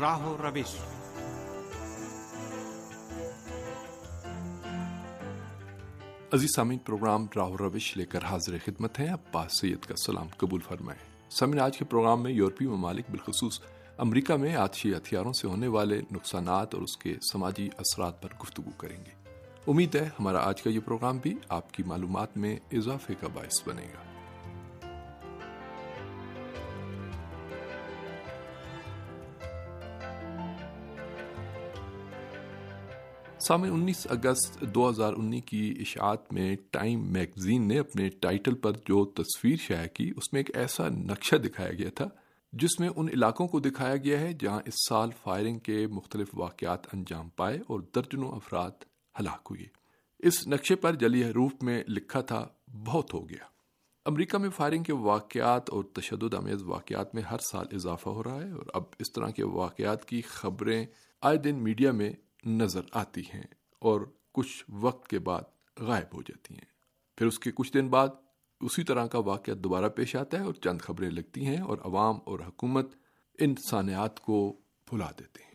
راہو روش۔ عزیز سامعین، پروگرام راہو روش لے کر حاضر خدمت ہیں۔ عباس سید کا سلام قبول فرمائیں۔ سامعین، آج کے پروگرام میں یورپی ممالک بالخصوص امریکہ میں آتشی ہتھیاروں سے ہونے والے نقصانات اور اس کے سماجی اثرات پر گفتگو کریں گے۔ امید ہے ہمارا آج کا یہ پروگرام بھی آپ کی معلومات میں اضافے کا باعث بنے گا۔ سامع انیس اگست دو ہزار انیس کی اشاعت میں ٹائم میگزین نے اپنے ٹائٹل پر جو تصویر شائع کی، اس میں ایک ایسا نقشہ دکھایا گیا تھا، جس میں ان علاقوں کو دکھایا گیا ہے جہاں اس سال فائرنگ کے مختلف واقعات انجام پائے اور درجنوں افراد ہلاک ہوئے۔ اس نقشے پر جلی حروف میں لکھا تھا، بہت ہو گیا۔ امریکہ میں فائرنگ کے واقعات اور تشدد امیز واقعات میں ہر سال اضافہ ہو رہا ہے اور اب اس طرح کے واقعات کی خبریں آئے دن میڈیا میں نظر آتی ہیں اور کچھ وقت کے بعد غائب ہو جاتی ہیں۔ پھر اس کے کچھ دن بعد اسی طرح کا واقعہ دوبارہ پیش آتا ہے اور چند خبریں لگتی ہیں اور عوام اور حکومت ان سانحات کو بھلا دیتے ہیں۔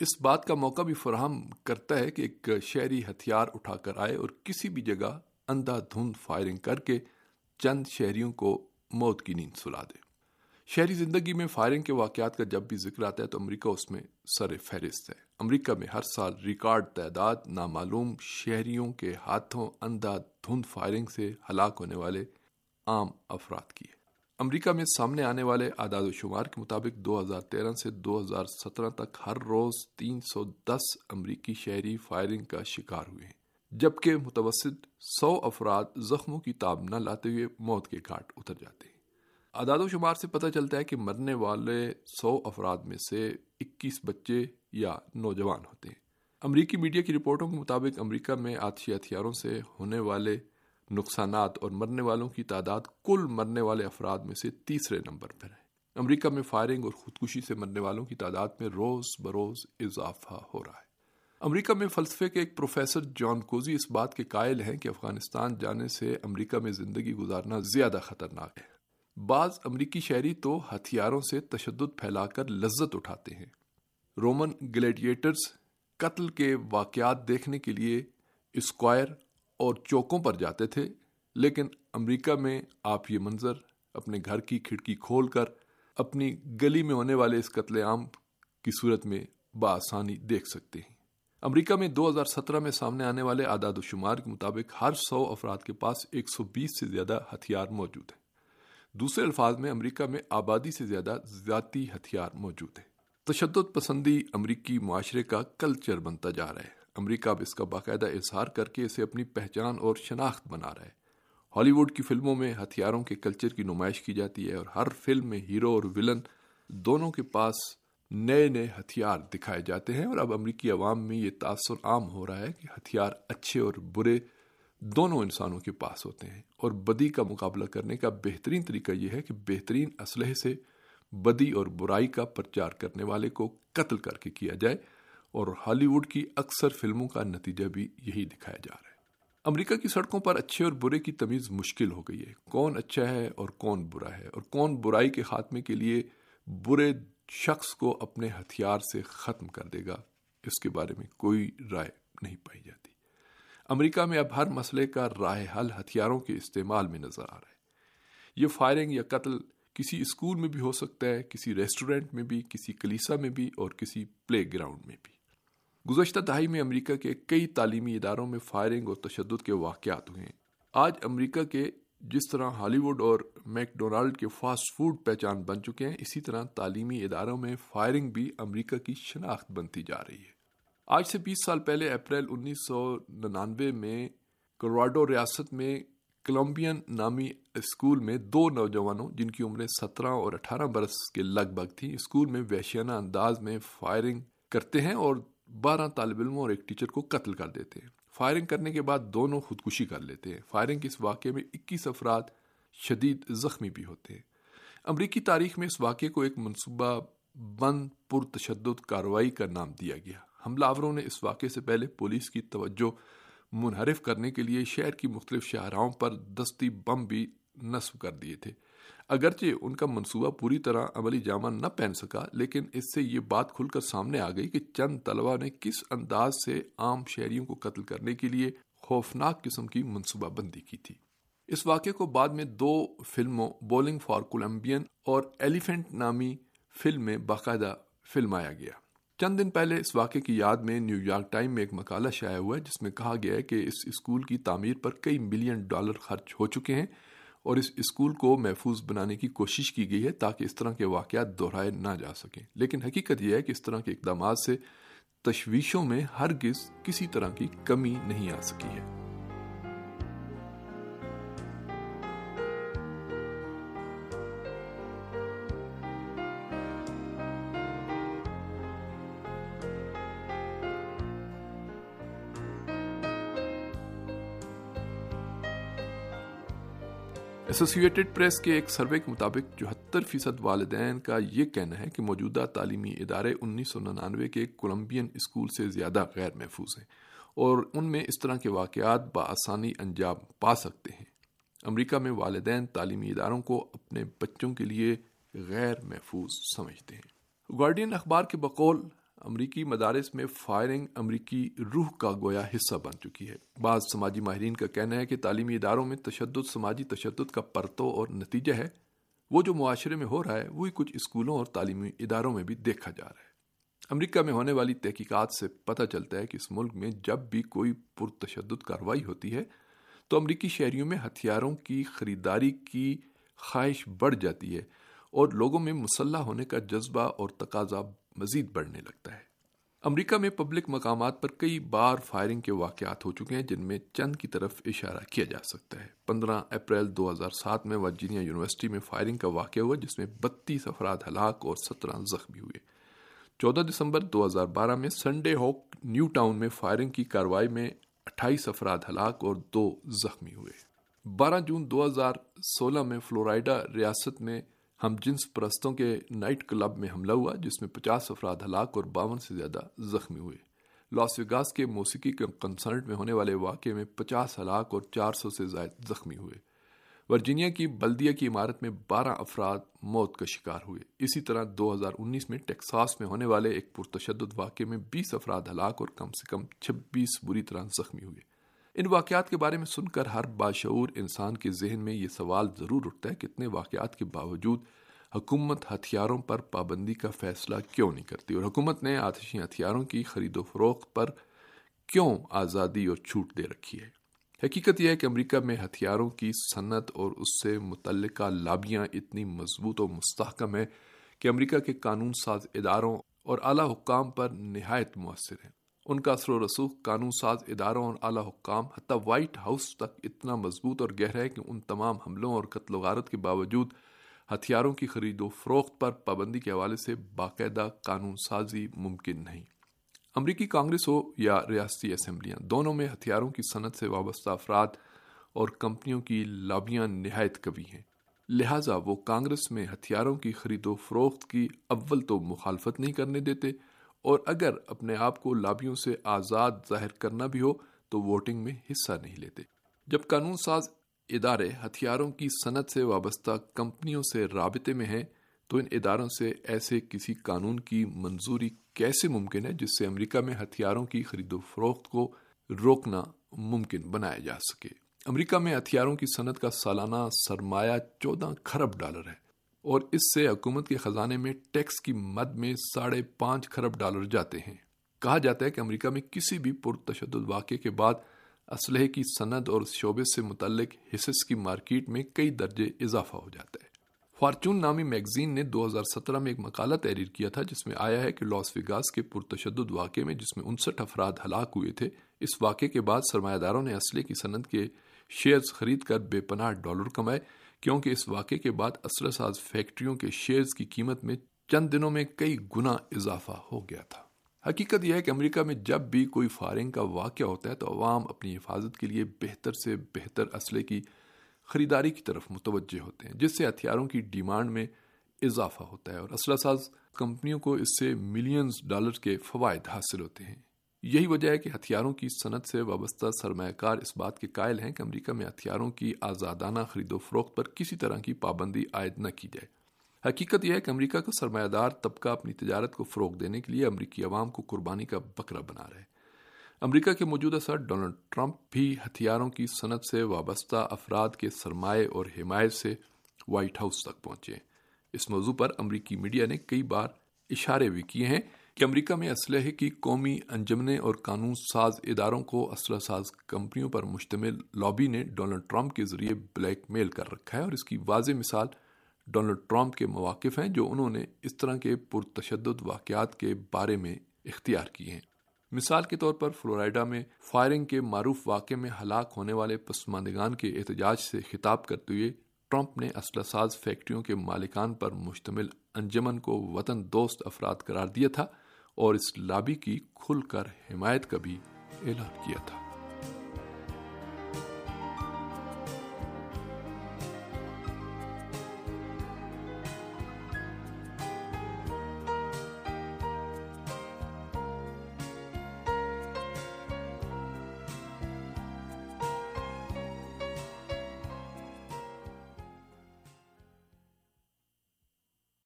اس بات کا موقع بھی فراہم کرتا ہے کہ ایک شہری ہتھیار اٹھا کر آئے اور کسی بھی جگہ اندھا دھند فائرنگ کر کے چند شہریوں کو موت کی نیند سلا دے۔ شہری زندگی میں فائرنگ کے واقعات کا جب بھی ذکر آتا ہے تو امریکہ اس میں سر فہرست ہے۔ امریکہ میں ہر سال ریکارڈ تعداد نامعلوم شہریوں کے ہاتھوں اندھا دھند فائرنگ سے ہلاک ہونے والے عام افراد کی ہے۔ امریکہ میں سامنے آنے والے اعداد و شمار کے مطابق دو ہزار تیرہ سے دو ہزار سترہ تک ہر روز تین سو دس امریکی شہری فائرنگ کا شکار ہوئے ہیں، جبکہ متوسط سو افراد زخموں کی تاب نہ لاتے ہوئے موت کے گھاٹ اتر جاتے ہیں۔ اعداد و شمار سے پتہ چلتا ہے کہ مرنے والے سو افراد میں سے اکیس بچے یا نوجوان ہوتے ہیں۔ امریکی میڈیا کی رپورٹوں کے مطابق امریکہ میں آتشی ہتھیاروں سے ہونے والے نقصانات اور مرنے والوں کی تعداد کل مرنے والے افراد میں سے تیسرے نمبر پر ہے۔ امریکہ میں فائرنگ اور خودکشی سے مرنے والوں کی تعداد میں روز بروز اضافہ ہو رہا ہے۔ امریکہ میں فلسفے کے ایک پروفیسر جان کوزی اس بات کے قائل ہیں کہ افغانستان جانے سے امریکہ میں زندگی گزارنا زیادہ خطرناک ہے۔ بعض امریکی شہری تو ہتھیاروں سے تشدد پھیلا کر لذت اٹھاتے ہیں۔ رومن گلیڈیٹرز قتل کے واقعات دیکھنے کے لیے اسکوائر اور چوکوں پر جاتے تھے، لیکن امریکہ میں آپ یہ منظر اپنے گھر کی کھڑکی کھول کر اپنی گلی میں ہونے والے اس قتل عام کی صورت میں بآسانی دیکھ سکتے ہیں۔ امریکہ میں دو ہزار سترہ میں سامنے آنے والے اعداد و شمار کے مطابق ہر سو افراد کے پاس ایک سو بیس سے زیادہ ہتھیار موجود ہیں۔ دوسرے الفاظ میں امریکہ میں آبادی سے زیادہ ذاتی ہتھیار موجود ہیں۔ تشدد پسندی امریکی معاشرے کا کلچر بنتا جا رہا ہے۔ امریکہ اب اس کا باقاعدہ اظہار کر کے اسے اپنی پہچان اور شناخت بنا رہا ہے۔ ہالی ووڈ کی فلموں میں ہتھیاروں کے کلچر کی نمائش کی جاتی ہے اور ہر فلم میں ہیرو اور ولن دونوں کے پاس نئے نئے ہتھیار دکھائے جاتے ہیں اور اب امریکی عوام میں یہ تاثر عام ہو رہا ہے کہ ہتھیار اچھے اور برے دونوں انسانوں کے پاس ہوتے ہیں اور بدی کا مقابلہ کرنے کا بہترین طریقہ یہ ہے کہ بہترین اسلحے سے بدی اور برائی کا پرچار کرنے والے کو قتل کر کے کیا جائے اور ہالی ووڈ کی اکثر فلموں کا نتیجہ بھی یہی دکھایا جا رہا ہے۔ امریکہ کی سڑکوں پر اچھے اور برے کی تمیز مشکل ہو گئی ہے۔ کون اچھا ہے اور کون برا ہے؟ اور کون برائی کے خاتمے کے لیے برے شخص کو اپنے ہتھیار سے ختم کر دے گا؟ اس کے بارے میں کوئی رائے نہیں پائی جاتی۔ امریکہ میں اب ہر مسئلے کا راہ حل ہتھیاروں کے استعمال میں نظر آ رہا ہے۔ یہ فائرنگ یا قتل کسی اسکول میں بھی ہو سکتا ہے، کسی ریسٹورینٹ میں بھی، کسی کلیسا میں بھی اور کسی پلے گراؤنڈ میں بھی۔ گزشتہ دہائی میں امریکہ کے کئی تعلیمی اداروں میں فائرنگ اور تشدد کے واقعات ہوئے ہیں۔ آج امریکہ کے جس طرح ہالی ووڈ اور میک ڈونالڈ کے فاسٹ فوڈ پہچان بن چکے ہیں، اسی طرح تعلیمی اداروں میں فائرنگ بھی امریکہ کی شناخت بنتی جا رہی ہے۔ آج سے بیس سال پہلے اپریل انیس سو ننانوے میں کروڈو ریاست میں کولمبین نامی اسکول میں دو نوجوانوں جن کی عمریں سترہ اور اٹھارہ برس کے لگ بھگ تھی اسکول میں وحشیانہ انداز میں فائرنگ کرتے ہیں اور بارہ طالب علموں اور ایک ٹیچر کو قتل کر دیتے ہیں۔ فائرنگ کرنے کے بعد دونوں خودکشی کر لیتے ہیں۔ فائرنگ کے اس واقعے میں اکیس افراد شدید زخمی بھی ہوتے ہیں۔ امریکی تاریخ میں اس واقعے کو ایک منصوبہ بند پرتشدد کارروائی کا نام دیا گیا۔ حملہ آوروں نے اس واقعے سے پہلے پولیس کی توجہ منحرف کرنے کے لیے شہر کی مختلف شاہراہوں پر دستی بم بھی نصب کر دیے تھے۔ اگرچہ ان کا منصوبہ پوری طرح عملی جامع نہ پہن سکا، لیکن اس سے یہ بات کھل کر سامنے آ گئی کہ چند طلبہ نے کس انداز سے عام شہریوں کو قتل کرنے کے لیے خوفناک قسم کی منصوبہ بندی کی تھی۔ اس واقعے کو بعد میں دو فلموں، بولنگ فار کولمبین اور ایلیفینٹ نامی فلم میں باقاعدہ فلمایا گیا۔ چند دن پہلے اس واقعے کی یاد میں نیو یارک ٹائم میں ایک مقالہ شائع ہوا ہے، جس میں کہا گیا ہے کہ اس اسکول کی تعمیر پر کئی ملین ڈالر خرچ ہو چکے ہیں اور اس اسکول کو محفوظ بنانے کی کوشش کی گئی ہے تاکہ اس طرح کے واقعات دہرائے نہ جا سکیں۔ لیکن حقیقت یہ ہے کہ اس طرح کے اقدامات سے تشویشوں میں ہرگز کسی طرح کی کمی نہیں آ سکی ہے۔ ایسوسیٹڈ پریس کے ایک سروے کے مطابق چوہتر فیصد والدین کا یہ کہنا ہے کہ موجودہ تعلیمی ادارے انیس سو ننانوے کے کولمبین اسکول سے زیادہ غیر محفوظ ہیں اور ان میں اس طرح کے واقعات بآسانی انجام پا سکتے ہیں۔ امریکہ میں والدین تعلیمی اداروں کو اپنے بچوں کے لیے غیر محفوظ سمجھتے ہیں۔ گارڈین اخبار کے بقول امریکی مدارس میں فائرنگ امریکی روح کا گویا حصہ بن چکی ہے۔ بعض سماجی ماہرین کا کہنا ہے کہ تعلیمی اداروں میں تشدد، سماجی تشدد کا پرتو اور نتیجہ ہے۔ وہ جو معاشرے میں ہو رہا ہے، وہی کچھ اسکولوں اور تعلیمی اداروں میں بھی دیکھا جا رہا ہے۔ امریکہ میں ہونے والی تحقیقات سے پتہ چلتا ہے کہ اس ملک میں جب بھی کوئی پرتشدد کاروائی ہوتی ہے، تو امریکی شہریوں میں ہتھیاروں کی خریداری کی خواہش بڑھ جاتی ہے اور لوگوں میں مسلح ہونے کا جذبہ اور تقاضا مزید بڑھنے لگتا ہے۔ امریکہ میں پبلک مقامات پر کئی بار فائرنگ کے واقعات ہو چکے ہیں جن میں چند کی طرف اشارہ کیا جا سکتا ہے۔ پندرہ اپریل دو ہزار سات میں ورجینیا یونیورسٹی میں فائرنگ کا واقعہ ہوا جس میں بتیس افراد ہلاک اور سترہ زخمی ہوئے۔ چودہ دسمبر دو ہزار بارہ میں سنڈے ہوک نیو ٹاؤن میں فائرنگ کی کاروائی میں اٹھائیس افراد ہلاک اور دو زخمی ہوئے۔ بارہ جون دو ہزار سولہ میں فلورائڈا ریاست میں ہم جنس پرستوں کے نائٹ کلب میں حملہ ہوا جس میں پچاس افراد ہلاک اور باون سے زیادہ زخمی ہوئے۔ لاس ویگاس کے موسیقی کے کنسرٹ میں ہونے والے واقعے میں پچاس ہلاک اور چار سو سے زائد زخمی ہوئے۔ ورجینیا کی بلدیہ کی عمارت میں بارہ افراد موت کا شکار ہوئے۔ اسی طرح دو ہزار انیس میں ٹیکساس میں ہونے والے ایک پرتشدد واقعے میں بیس افراد ہلاک اور کم سے کم چھبیس بری طرح زخمی ہوئے۔ ان واقعات کے بارے میں سن کر ہر باشعور انسان کے ذہن میں یہ سوال ضرور اٹھتا ہے کہ اتنے واقعات کے باوجود حکومت ہتھیاروں پر پابندی کا فیصلہ کیوں نہیں کرتی اور حکومت نے آتشی ہتھیاروں کی خرید و فروخت پر کیوں آزادی اور چھوٹ دے رکھی ہے؟ حقیقت یہ ہے کہ امریکہ میں ہتھیاروں کی صنعت اور اس سے متعلقہ لابیاں اتنی مضبوط و مستحکم ہے کہ امریکہ کے قانون ساز اداروں اور اعلی حکام پر نہایت مؤثر ہیں۔ ان کا اثر و رسوخ قانون ساز اداروں اور اعلی حکام حتیٰ وائٹ ہاؤس تک اتنا مضبوط اور گہرا ہے کہ ان تمام حملوں اور قتل و غارت کے باوجود ہتھیاروں کی خرید و فروخت پر پابندی کے حوالے سے باقاعدہ قانون سازی ممکن نہیں۔ امریکی کانگریس ہو یا ریاستی اسمبلیاں، دونوں میں ہتھیاروں کی صنعت سے وابستہ افراد اور کمپنیوں کی لابیاں نہایت کبھی ہیں۔ لہٰذا وہ کانگریس میں ہتھیاروں کی خرید و فروخت کی اول تو مخالفت نہیں کرنے دیتے اور اگر اپنے آپ کو لابیوں سے آزاد ظاہر کرنا بھی ہو، تو ووٹنگ میں حصہ نہیں لیتے۔ جب قانون ساز ادارے ہتھیاروں کی صنعت سے وابستہ کمپنیوں سے رابطے میں ہیں، تو ان اداروں سے ایسے کسی قانون کی منظوری کیسے ممکن ہے جس سے امریکہ میں ہتھیاروں کی خرید و فروخت کو روکنا ممکن بنایا جا سکے؟ امریکہ میں ہتھیاروں کی صنعت کا سالانہ سرمایہ چودہ کھرب ڈالر ہے۔ اور اس سے حکومت کے خزانے میں ٹیکس کی مد میں ساڑھے پانچ خرب ڈالر جاتے ہیں۔ کہا جاتا ہے کہ امریکہ میں کسی بھی پرتشدد واقعے کے بعد اسلحے کی سند اور شعبے سے متعلق حصص کی مارکیٹ میں کئی درجے اضافہ ہو جاتا ہے۔ فارچون نامی میگزین نے دو ہزار سترہ میں ایک مقالہ تحریر کیا تھا جس میں آیا ہے کہ لاس ویگاس کے پرتشدد واقعے میں جس میں انسٹھ افراد ہلاک ہوئے تھے، اس واقعے کے بعد سرمایہ داروں نے اسلحے کی صنعت کے شیئرز خرید کر بے پناہ ڈالر کمائے۔ کیونکہ اس واقعے کے بعد اسلحہ ساز فیکٹریوں کے شیئرز کی قیمت میں چند دنوں میں کئی گنا اضافہ ہو گیا تھا۔ حقیقت یہ ہے کہ امریکہ میں جب بھی کوئی فائرنگ کا واقعہ ہوتا ہے تو عوام اپنی حفاظت کے لیے بہتر سے بہتر اسلحے کی خریداری کی طرف متوجہ ہوتے ہیں، جس سے ہتھیاروں کی ڈیمانڈ میں اضافہ ہوتا ہے اور اسلحہ ساز کمپنیوں کو اس سے ملینز ڈالر کے فوائد حاصل ہوتے ہیں۔ یہی وجہ ہے کہ ہتھیاروں کی صنعت سے وابستہ سرمایہ کار اس بات کے قائل ہیں کہ امریکہ میں ہتھیاروں کی آزادانہ خرید و فروخت پر کسی طرح کی پابندی عائد نہ کی جائے۔ حقیقت یہ ہے کہ امریکہ کا سرمایہ دار طبقہ اپنی تجارت کو فروغ دینے کے لیے امریکی عوام کو قربانی کا بکرا بنا رہے امریکہ کے موجودہ صدر ڈونلڈ ٹرمپ بھی ہتھیاروں کی صنعت سے وابستہ افراد کے سرمایہ اور حمایت سے وائٹ ہاؤس تک پہنچے اس موضوع پر امریکی میڈیا نے کئی بار اشارے بھی کیے ہیں۔ کہ امریکہ میں اسلحے کی قومی انجمنے اور قانون ساز اداروں کو اسلحہ ساز کمپنیوں پر مشتمل لابی نے ڈونلڈ ٹرمپ کے ذریعے بلیک میل کر رکھا ہے اور اس کی واضح مثال ڈونلڈ ٹرمپ کے مواقف ہیں جو انہوں نے اس طرح کے پرتشدد واقعات کے بارے میں اختیار کیے ہیں۔ مثال کے طور پر فلورائیڈا میں فائرنگ کے معروف واقع میں ہلاک ہونے والے پسماندگان کے احتجاج سے خطاب کرتے ہوئے ٹرمپ نے اسلحہ ساز فیکٹریوں کے مالکان پر مشتمل انجمن کو وطن دوست افراد قرار دیا تھا۔ اور اس لابی کی کھل کر حمایت کا بھی اعلان کیا تھا۔